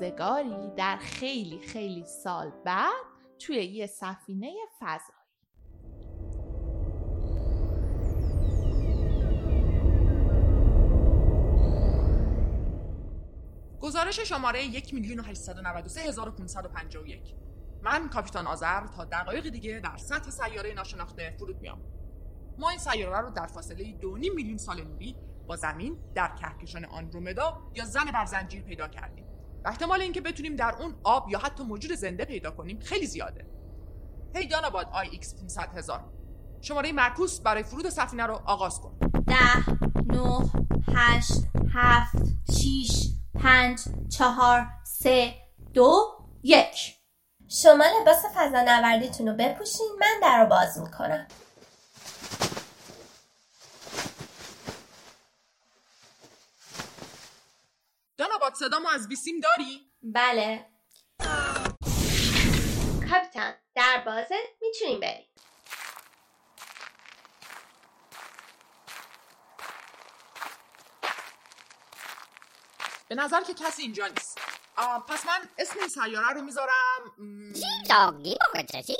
روزگاری در خیلی خیلی سال بعد توی یه سفینه فضایی. گزارش شماره 1 میلیون و 8551 من کاپیتان آذر تا دقایق دیگه در سطح سیاره ناشناخته فرود میام. ما این سیاره رو در فاصله 2 میلیون سال نوری با زمین در کهکشان آندرومدا یا زن بر زنجیر پیدا کردیم. احتمال اینکه بتونیم در اون آب یا حتی موجود زنده پیدا کنیم خیلی زیاده. هی داناباد IX 500 هزار. شماره معکوس برای فرود سفینه رو آغاز کن. ده نه هشت هفت شیش پنج چهار سه دو یک. شما لباس فضا نوردیتون رو بپوشین من در رو باز می‌کنم. داناباد صدامو از بیسیم داری؟ بله. کاپیتان در بازه می‌تونیم بریم. به نظر که کسی اینجا نیست. پس من اسم این سیاره رو می‌ذارم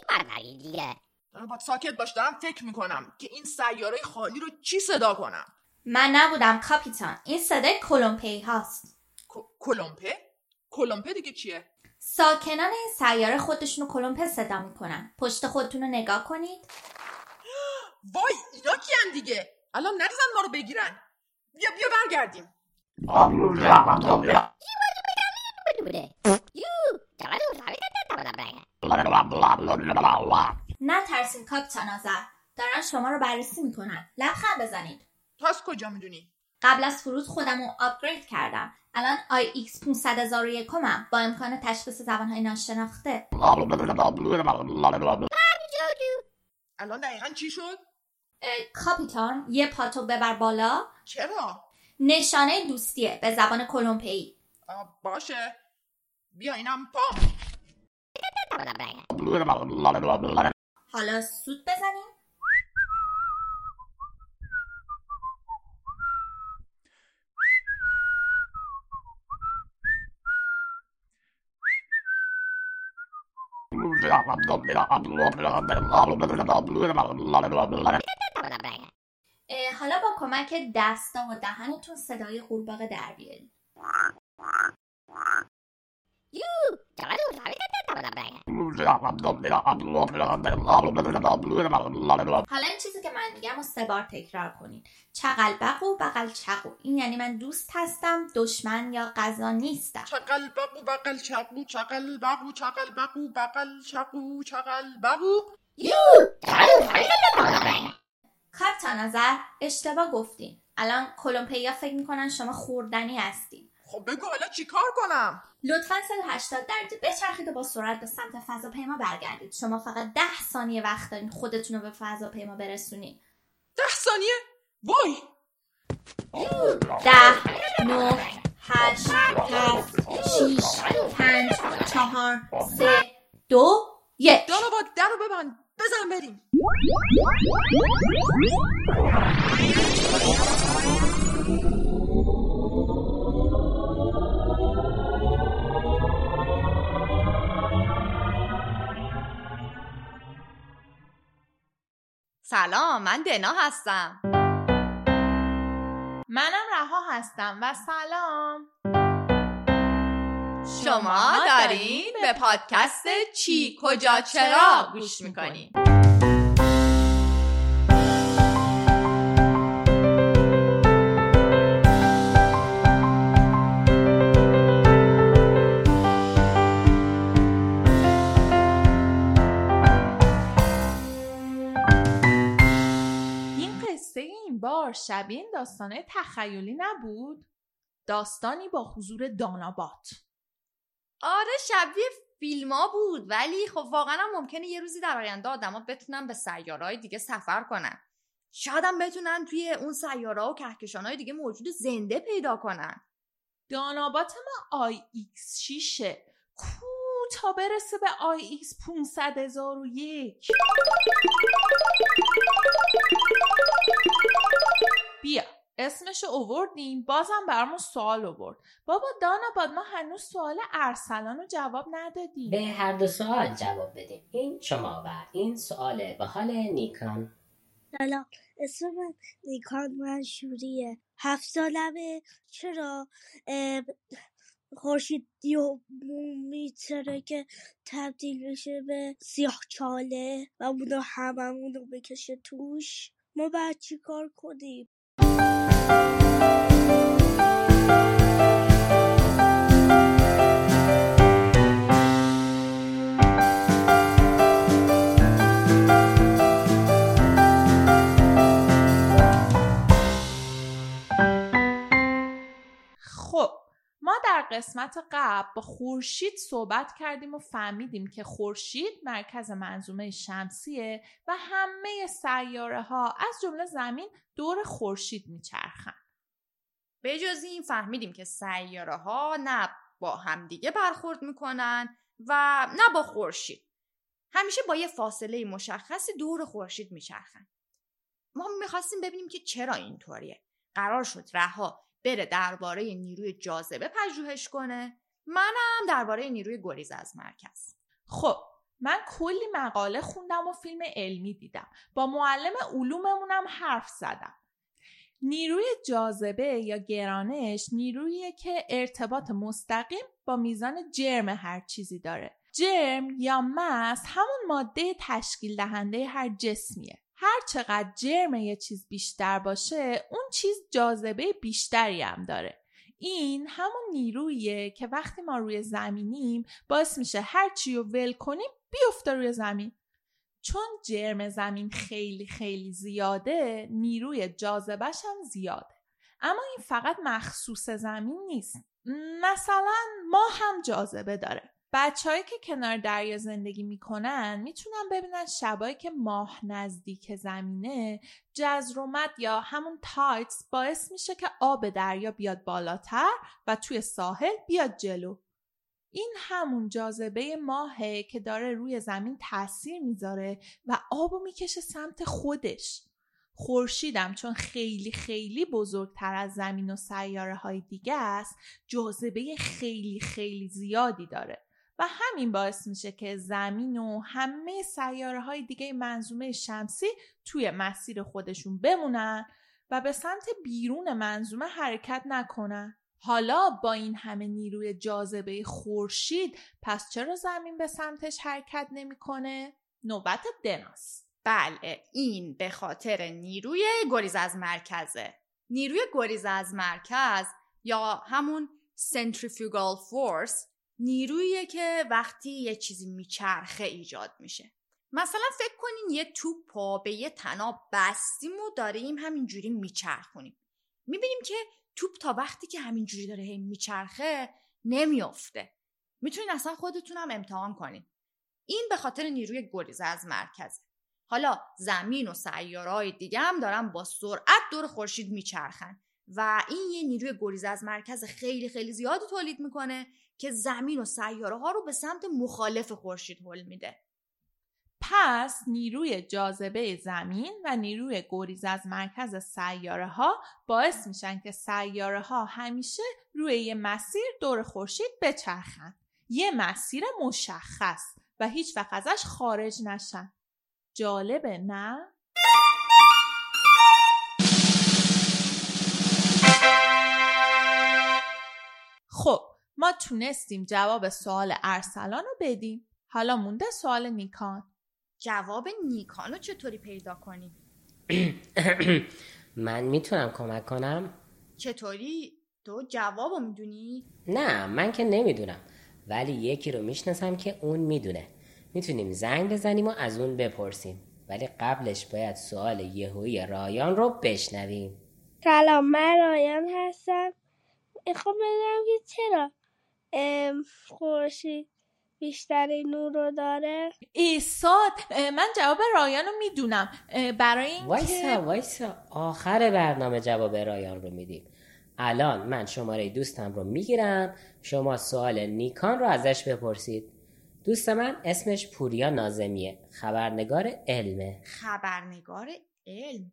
برنگی دیگه. داناباد ساکت باش دارم فکر می‌کنم که این سیاره خالی رو چی صدا کنم؟ من نبودم کاپیتان. این صدای کلمپی هاست. کلمپه؟ کلمپه دیگه چیه؟ ساکنان این سیاره خودشونو کلمپه صدا می‌کنن. پشت خودتون رو نگاه کنید. وای اینا کیان دیگه؟ الان نریزن ما رو بگیرن. بیا بیا برگردیم. نه ترسین کاپیتان آذر. دارن شما رو بررسی می‌کنن. لبخند بزنید. تو از کجا می‌دونی؟ قبل از فرود خودم رو آپگرید کردم. الان IX 500 هم با امکان تشخیص زبانهای ناشناخته. الان دقیقا چی شد؟ کاپیتان یه پاتو ببر بالا. چرا؟ نشانه دوستیه به زبان کلمپی آه، باشه. بیا اینم پا. حالا سود بزنیم. حالا با کمک دستا و دهنتون صدای قورباغه در بیارید یو چقدر اون روی برنگه حالا این چیزی که من میگم و سه بار تکرار کنید چقل بقو بغل چقو. این یعنی من دوست هستم دشمن یا غذا نیستم. چقل بقو بقل چقو چقل بقو چقل بقو بقل چقو چقل بقو. کاپتان نظر اشتباه گفتین. الان کلمپیا فکر می‌کنن شما خوردنی هستین. خب بگو حالا چیکار کنم؟ لطفا 180 درجه بچرخید و با سرعت به سمت فضاپیما برگردید. شما فقط 10 ثانیه وقت دارین خودتون رو به فضاپیما برسونین. ده ثانیه؟ وای! 10 9 8 7 6 5 4 3 2 1 داناباد در رو ببند. بزن بریم. سلام من دنا هستم. منم رها هستم و سلام. شما دارین به پادکست چی کجا چرا گوش می‌کنین؟ بار شبیه این داستانه تخیلی نبود؟ داستانی با حضور دانابات آره شبیه فیلم ها بود ولی خب واقعا هم ممکنه یه روزی در آینده آدما بتونن به سیارهای دیگه سفر کنن. شاید هم بتونن توی اون سیاره و کهکشان های دیگه موجود زنده پیدا کنن. دانابات ما IX 6 کو تا برسه به IX 500 هزار و یک؟ بیا. اسم اسمش رو اووردیم بازم برامون سوال اوورد. بابا دانا باد ما هنوز سوال ارسلان رو جواب ندادیم. به هر دو سوال جواب بدیم. این شما و این سوال به حال نیکان. سلام. اسم من نیکان منشوریه هفت سالمه. چرا؟ خورشید یو میتره که تبدیل بشه به سیاه چاله و اونو هممونو بکشه توش. ما باید چی کار کنیم؟ Thank you. در قسمت قبل با خورشید صحبت کردیم و فهمیدیم که خورشید مرکز منظومه شمسیه و همه سیاره ها از جمله زمین دور خورشید میچرخن. به جز این فهمیدیم که سیاره ها نه با همدیگه برخورد می‌کنن و نه با خورشید. همیشه با یه فاصله مشخصی دور خورشید میچرخن. ما می‌خواستیم ببینیم که چرا اینطوریه. قرار شد رها بره درباره نیروی جاذبه پژوهش کنه. منم درباره نیروی گریز از مرکز. خب من کلی مقاله خوندم و فیلم علمی دیدم. با معلم علوممونم حرف زدم. نیروی جاذبه یا گرانش نیرویی که ارتباط مستقیم با میزان جرم هر چیزی داره. جرم یا مس همون ماده تشکیل دهنده هر جسمیه. هر چقدر جرم یه چیز بیشتر باشه اون چیز جاذبه بیشتری هم داره. این همون نیرویه که وقتی ما روی زمینیم باعث میشه هر چی رو ول کنیم بیفته روی زمین. چون جرم زمین خیلی خیلی زیاده نیروی جاذبش هم زیاده. اما این فقط مخصوص زمین نیست. مثلا ما هم جاذبه داره. بچههایی که کنار دریا زندگی می‌کنن می‌تونن ببینن شبایی که ماه نزدیک زمینه جزرومت یا همون تایتس باعث میشه که آب دریا بیاد بالاتر و توی ساحل بیاد جلو. این همون جاذبه ماهه که داره روی زمین تاثیر می‌ذاره و آبو می‌کشه سمت خودش. خورشیدم چون خیلی خیلی بزرگتر از زمین و سیاره های دیگه است جاذبه خیلی خیلی زیادی داره. و همین باعث میشه که زمین و همه سیاره های دیگه منظومه شمسی توی مسیر خودشون بمونن و به سمت بیرون منظومه حرکت نکنن. حالا با این همه نیروی جاذبه خورشید پس چرا زمین به سمتش حرکت نمی‌کنه؟ نوبت دناس. بله این به خاطر نیروی گریز از مرکزه. نیروی گریز از مرکز یا همون centrifugal force نیرویی که وقتی یه چیزی میچرخه ایجاد میشه. مثلا فکر کنین یه توپ به یه تناب بستیم و داریم همینجوری میچرخونیم. می‌بینیم که توپ تا وقتی که همینجوری داره هی میچرخه نمیافته. می‌تونین اصلا خودتون امتحان کنین. این به خاطر نیروی گریز از مرکزه. حالا زمین و سیارهای دیگه هم دارن با سرعت دور خورشید میچرخن. و این یه نیروی گریز از مرکز خیلی خیلی زیادی تولید می‌کنه که زمین و سیاره ها رو به سمت مخالف خورشید هل میده. پس نیروی جاذبه زمین و نیروی گریز از مرکز سیاره ها باعث میشن که سیاره ها همیشه روی یه مسیر دور خورشید بچرخن. یه مسیر مشخص و هیچ وقت ازش خارج نشن. جالبه نه؟ ما تونستیم جواب سوال ارسلان رو بدیم. حالا مونده سوال نیکان. جواب نیکان رو چطوری پیدا کنیم؟ من می‌تونم کمک کنم؟ چطوری؟ تو جواب رو می‌دونی؟ نه من که نمی‌دونم. ولی یکی رو می‌شناسم که اون می‌دونه. می‌تونیم زنگ بزنیم و از اون بپرسیم. ولی قبلش باید سوال یهویی رایان رو بشنویم. سلام من رایان هستم. می‌خوام بدونم که چرا خورشید بیشتری نور رو داره. ایساد من جواب رایان رو می‌دونم. برای اینکه وایسا وایسا. آخر برنامه جواب رایان رو میدیم. الان من شماره دوستم رو می‌گیرم. شما سوال نیکان رو ازش بپرسید. دوست من اسمش پوریا نازمیه. خبرنگار علمه خبرنگار علم.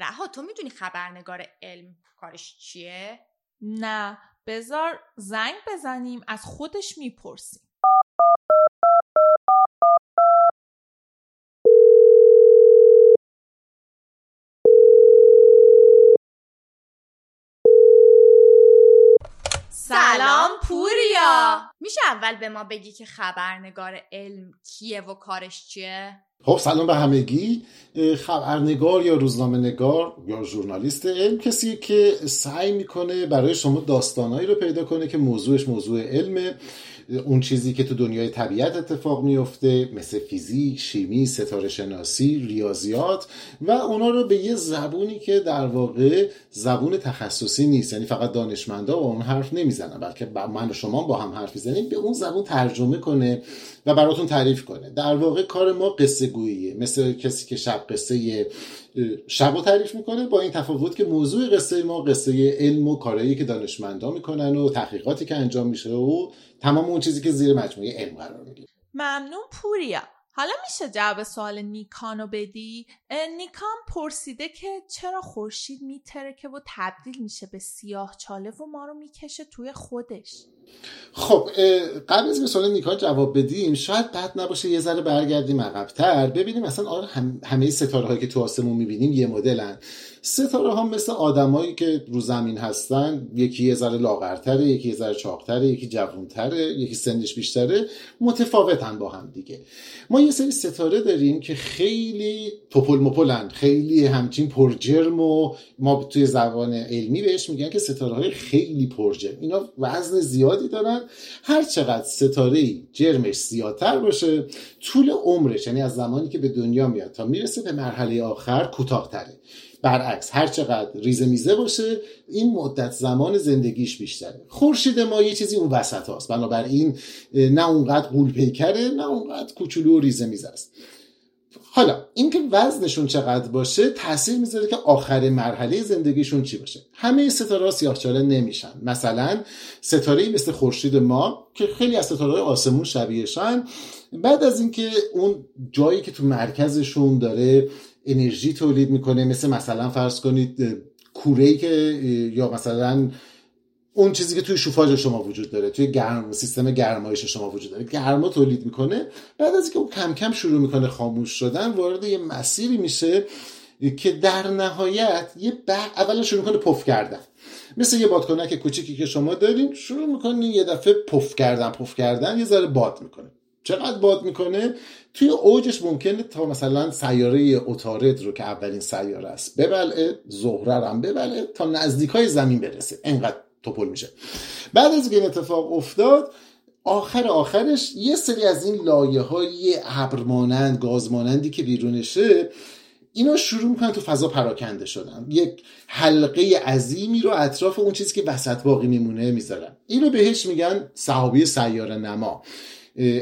رها تو می‌دونی خبرنگار علم کارش چیه؟ نه. بذار زنگ بزنیم از خودش می‌پرسیم. سلام پوریا. میشه اول به ما بگی که خبرنگار علم کیه و کارش چیه؟ خب سلام به همگی. خبرنگار یا روزنامه نگار یا ژورنالیست علم کسی که سعی می‌کنه برای شما داستانهایی رو پیدا کنه که موضوعش موضوع علمه. اون چیزی که تو دنیای طبیعت اتفاق میفته مثل فیزیک، شیمی، ستاره شناسی، ریاضیات و اونا رو به یه زبونی که در واقع زبون تخصصی نیست یعنی فقط دانشمندا با اون حرف نمی‌زنن بلکه من و شما با هم حرف می‌زنیم به اون زبون ترجمه کنه. و براتون تعریف کنه. در واقع کار ما قصه گوییه. مثل کسی که شب قصه شب رو تعریف می‌کنه با این تفاوت که موضوع قصه ما قصه علم و کارهایی که دانشمندا می‌کنن و تحقیقاتی که انجام میشه و تمام اون چیزی که زیر مجموعه علم قرار می‌گیره. ممنون پوریا. حالا میشه جواب سوال نیکانو بدی؟ نیکان پرسیده که چرا خورشید میترکه و تبدیل میشه به سیاه چاله و ما رو می‌کشه توی خودش؟ خب قبل از سوال نیکان جواب بدیم شاید بد نباشه یه ذره برگردیم عقبتر. ببینیم اصلا آره همه ستاره هایی که تو آسمون می‌بینیم یه مدلن. ستاره ها مثل آدمایی که رو زمین هستن یکی یه ذره لاغرتره یکی یه ذره چاقتره یکی جوونتره یکی سنش بیشتره متفاوتن با هم دیگه. ما یه سری ستاره داریم که خیلی توپل مپلن خیلی همچین پرجرم و ما توی زبان علمی بهش میگن که ستاره های خیلی پرجرم. اینا وزن زیادی دارن. هر چقدر ستاره جرمش زیادتر باشه طول عمرش یعنی از زمانی که به دنیا میاد تا می‌رسه به مرحله آخر کوتاهتره. برعکس هر چقدر ریزه میزه باشه این مدت زمان زندگیش بیشتره. خورشید ما یه چیزی اون وسط هاست. بنابراین نه اونقدر قول پیکره نه اونقدر کوچولو و ریزه میزه است. حالا اینکه وزنشون چقدر باشه تاثیر می‌ذاره که آخر مرحله زندگیشون چی باشه. همه ستاره سیاهچاله نمیشن. مثلا ستاره مثل خورشید ما که خیلی از ستاره آسمون شبیهشن بعد از اینکه اون جایی که تو مرکزشون داره انرژی تولید می‌کنه. مثل مثلا فرض کنید کوره که یا مثلا اون چیزی که توی شوفاژ شما وجود داره توی گرم سیستم گرمایش شما وجود داره گرما تولید می‌کنه. بعد از اینکه اون کم کم شروع می‌کنه خاموش شدن وارد یه مسیری میشه که در نهایت یه بر... اول شروع می‌کنه پف کردن. مثل یه بادکنک کوچیکی که شما دارین شروع می‌کنه یه دفعه پف کردن پف کردن یه ذره باد می‌کنه. چقدر باد می‌کنه؟ توی اوجش ممکنه تا مثلا سیاره اوتارد رو که اولین سیاره است ببلعه زهره هم ببلعه تا نزدیک های زمین برسه. انقدر توپل میشه. بعد از این اتفاق افتاد آخر آخرش یه سری از این لایه های ابر مانند گاز مانندی که بیرونشه اینا شروع می‌کنن تو فضا پراکنده شدن. یک حلقه عظیمی رو اطراف اون چیزی که وسط باقی میمونه می‌ذارن. اینو بهش میگن صحابی سیاره نما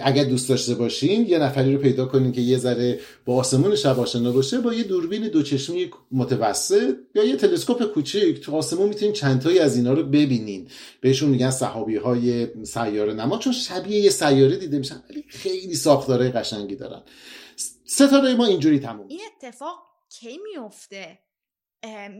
اگر دوست داشته باشین یه نفری رو پیدا کنین که یه ذره با آسمون شب آشنا باشه با یه دوربین دوچشمی متوسط یا یه تلسکوپ کوچیک تو آسمون می‌تونین چند تایی از اینا رو ببینین. بهشون میگن صحابی های سیاره نما چون شبیه یه سیاره دیده میشن ولی خیلی ساختارهای قشنگی دارن. ستاره ما اینجوری تموم. این اتفاق کی میفته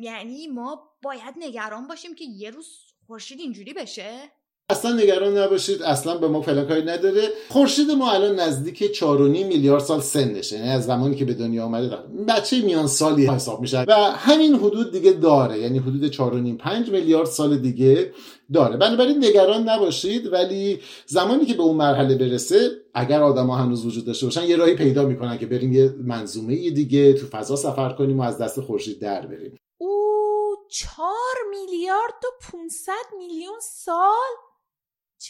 یعنی ما باید نگران باشیم که یه روز خورشید اینجوری بشه؟ اصلا نگران نباشید. اصلا به ما فعلا کاری نداره. خورشید ما الان نزدیک 4.5 میلیارد سال سنشه. یعنی از زمانی که به دنیا آمده بچه میان سالی حساب میشه و همین حدود دیگه داره. یعنی حدود 4.5 5 میلیارد سال دیگه داره. بنابراین نگران نباشید. ولی زمانی که به اون مرحله برسه اگر آدما هنوز وجود داشته باشن یه راهی پیدا می‌کنن که بریم یه منظومه دیگه تو فضا سفر کنیم و از دست خورشید در بریم. او 4 میلیارد و 500 میلیون سال؟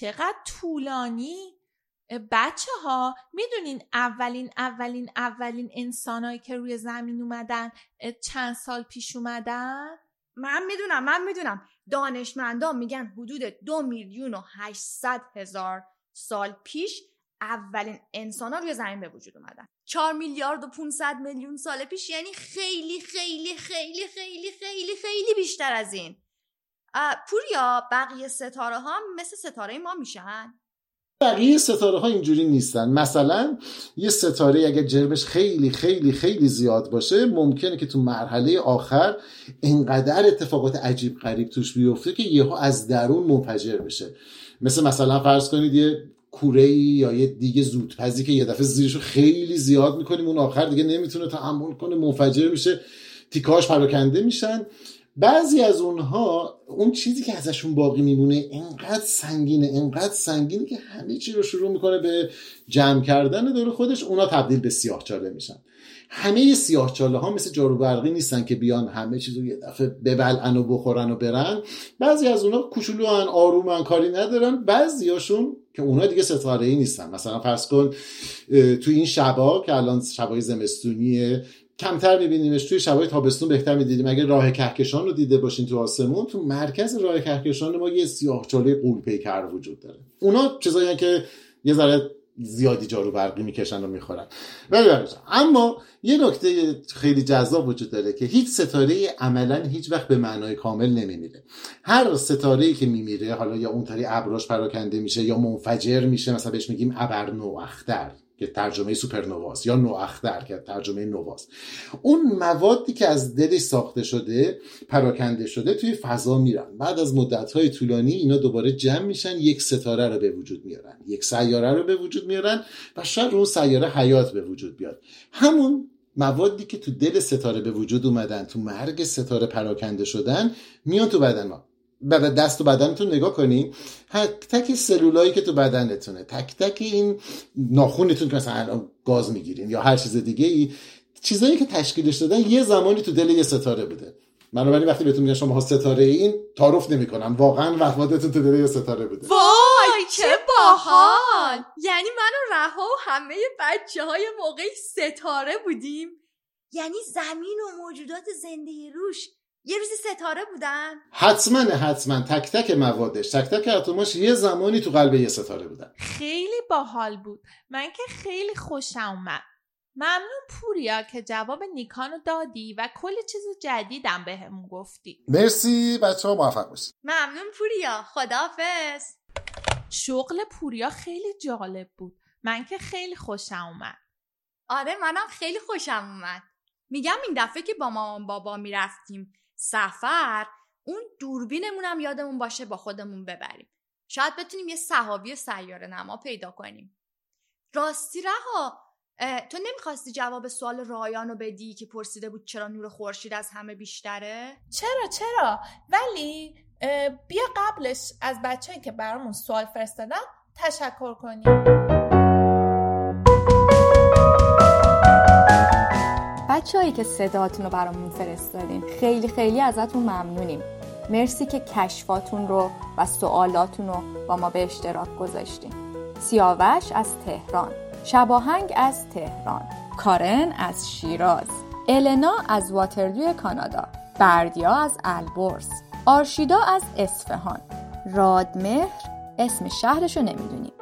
چقدر طولانی؟ بچه ها می‌دونین اولین اولین اولین انسانهایی که روی زمین اومدن چند سال پیش اومدن؟ من می‌دونم من می‌دونم. دانشمندان میگن حدود دو میلیون و هشتصد هزار سال پیش اولین انسان ها روی زمین به وجود اومدن. چهار میلیارد و 500 میلیون سال پیش یعنی خیلی خیلی خیلی خیلی خیلی خیلی بیشتر از این. پوریا بقیه ستاره ها مثل ستاره ما میشن؟ بقیه ستاره ها اینجوری نیستن. مثلا یه ستاره اگر جرمش خیلی خیلی خیلی زیاد باشه ممکنه که تو مرحله آخر انقدر اتفاقات عجیب غریب توش بیفته که یهو از درون منفجر بشه. مثل مثلا فرض کنید یه کوره یا یه دیگه زودپزی که یه دفعه زیرشو خیلی زیاد می‌کنیم اون آخر دیگه نمی‌تونه تحمل کنه منفجر میشه تیکاش پراکنده میشن. بعضی از اونها اون چیزی که ازشون باقی میمونه انقدر سنگینه انقدر سنگینه که همه چی رو شروع می‌کنه به جمع کردن دور خودش اونا تبدیل به سیاه چاله میشن. همه سیاه چاله ها مثل جارو برقی نیستن که بیان همه چیز رو یه دفعه ببلعن و بخورن و برن. بعضی از اونها کوچولو هن آرومن کاری ندارن. بعضیاشون که اونا دیگه ستاره ای نیستن. مثلا فرض کن تو این شبا که الان شبای زمستونیه کمتر میبینیمش توی شبای تابستون بهتر می‌دیدیم. اگه راه کهکشان رو دیده باشین تو آسمون تو مرکز راه کهکشان ما یه سیاه چاله قول پیکر وجود داره. اونا چیزایی که یه ذره زیادی جارو برقی می‌کشن و می‌خورن. ولی اما یه نکته خیلی جذاب وجود داره که هیچ ستاره عملا هیچ وقت به معنای کامل نمیمیره. هر ستاره که میمیره حالا یا اونطوری ابراش پراکنده میشه یا منفجر میشه مثلا بهش میگیم ابرنواختر. که ترجمه سوپرنواست یا نواختر که ترجمه نواست. اون موادی که از دلش ساخته شده پراکنده شده توی فضا میرن. بعد از مدت طولانی اینا دوباره جمع میشن یک ستاره رو به وجود میارن. یک سیاره رو به وجود میارن و شاید اون سیاره حیات به وجود بیاد. همون موادی که تو دل ستاره به وجود اومدن تو مرگ ستاره پراکنده شدن میان تو بدن ما. بعد دست و بدنتون نگاه کنین تک تک سلولایی که تو بدنتونه. تک تک این ناخونتون که مثلا گاز می‌گیرین یا هر چیز دیگه ای چیزایی که تشکیلش دادن یه زمانی تو دل یه ستاره بوده. بنابراین وقتی بهتون میگن شما ستاره این تعارف نمی‌کنم. واقعا وقتتون تو دل یه ستاره بوده. وای چه باحال! یعنی من و رها و همه بچه های موقعی ستاره بودیم. یعنی زمین و موجودات زنده روش یه روزی ستاره بودن؟ حتما حتما. تک تک موادش تک تک اتماش یه زمانی تو قلب یه ستاره بودن. خیلی باحال بود. من که خیلی خوشم اومد. ممنون پوریا که جواب نیکانو دادی و کلی چیز جدیدم بهمون گفتی. مرسی بچه ها موفق باشید. ممنون پوریا. خداحافظ. شغل پوریا خیلی جالب بود. من که خیلی خوشم اومد. آره منم خیلی خوشم اومد. میگم این دفعه که با مامان بابا می‌رفتیم سفر اون دوربینمون هم یادمون باشه با خودمون ببریم. شاید بتونیم یه صحابی سیاره نما پیدا کنیم. راستی رها تو نمی‌خواستی جواب سوال رایان رو بدی که پرسیده بود چرا نور خورشید از همه بیشتره؟ چرا چرا؟ ولی بیا قبلش از بچه‌ای که برامون سوال فرستادن تشکر کنیم. بچههایی که صداتون رو برامون فرستادین خیلی خیلی ازتون ممنونیم. مرسی که کشفاتون رو و سوالاتون رو با ما به اشتراک گذاشتین. سیاوش از تهران شباهنگ از تهران کارن از شیراز النا از واتردوی کانادا بردیا از البرز آرشیدا از اصفهان رادمهر اسم شهرشو نمی‌دونیم.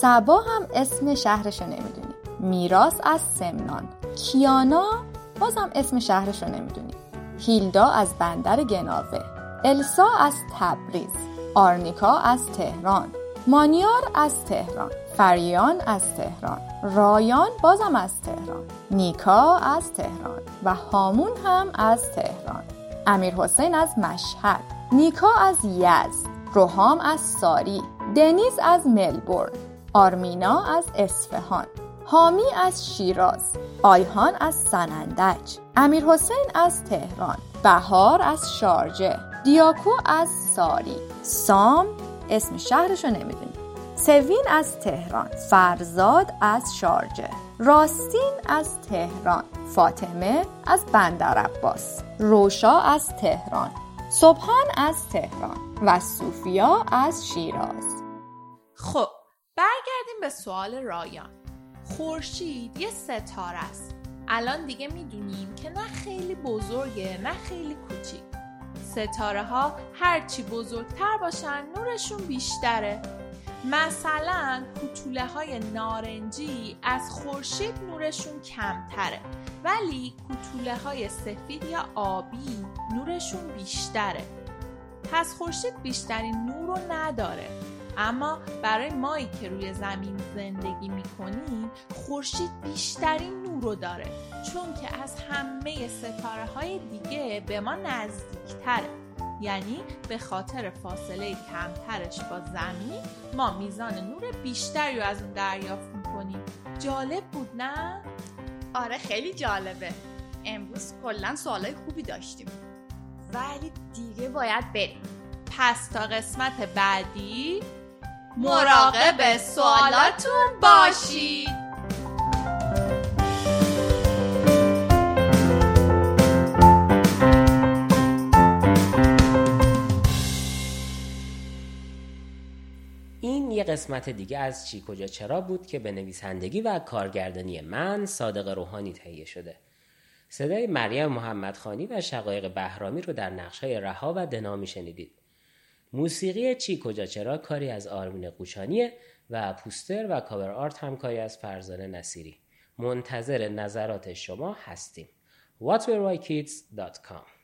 سبا هم اسم شهرشو نمی‌دونیم. میراس از سمنان. کیانا بازم اسم شهرش رو نمی‌دونیم هیلدا از بندر گناوه السا از تبریز آرنیکا از تهران مانیار از تهران فریان از تهران رایان بازم از تهران نیکا از تهران و هامون هم از تهران. امیر حسین از مشهد نیکا از یزد روحام از ساری دنیز از ملبورن آرمینا از اصفهان. حامی از شیراز آیهان از سنندج امیر حسین از تهران بهار از شارجه دیاکو از ساری سام اسم شهرشو نمی‌دونیم. سوین از تهران فرزاد از شارجه راستین از تهران فاطمه از بندر عباس روشا از تهران صبحان از تهران و صوفیا از شیراز. خب برگردیم به سوال رایان. خورشید یه ستاره است. الان دیگه می‌دونیم که نه خیلی بزرگه نه خیلی کوچیک. ستاره ها هرچی بزرگتر باشن نورشون بیشتره. مثلا کوتوله های نارنجی از خورشید نورشون کمتره ولی کوتوله های سفید یا آبی نورشون بیشتره. پس خورشید بیشترین نور رو نداره. اما برای مایی که روی زمین زندگی می‌کنیم خورشید بیشترین نور رو داره چون که از همه ستاره های دیگه به ما نزدیکتره. یعنی به خاطر فاصله کمترش با زمین ما میزان نور بیشتری رو از اون دریافت می‌کنیم. جالب بود نه؟ آره خیلی جالبه. امروز کلا سوالای خوبی داشتیم. ولی دیگه باید بریم. پس تا قسمت بعدی مراقب سوالاتون باشید این یه قسمت دیگه از چی کجا چرا بود که به نویسندگی و کارگردانی من صادق روحانی تهیه شده. صدای مریم محمدخانی و شقایق بهرامی رو در نقشای رها و دنا شنیدید موسیقی چی کجا چرا کاری از آرمین قوچانیه و پوستر و کاور آرت هم کاری از فرزانه نصیری. منتظر نظرات شما هستیم. Whatwhereykids.com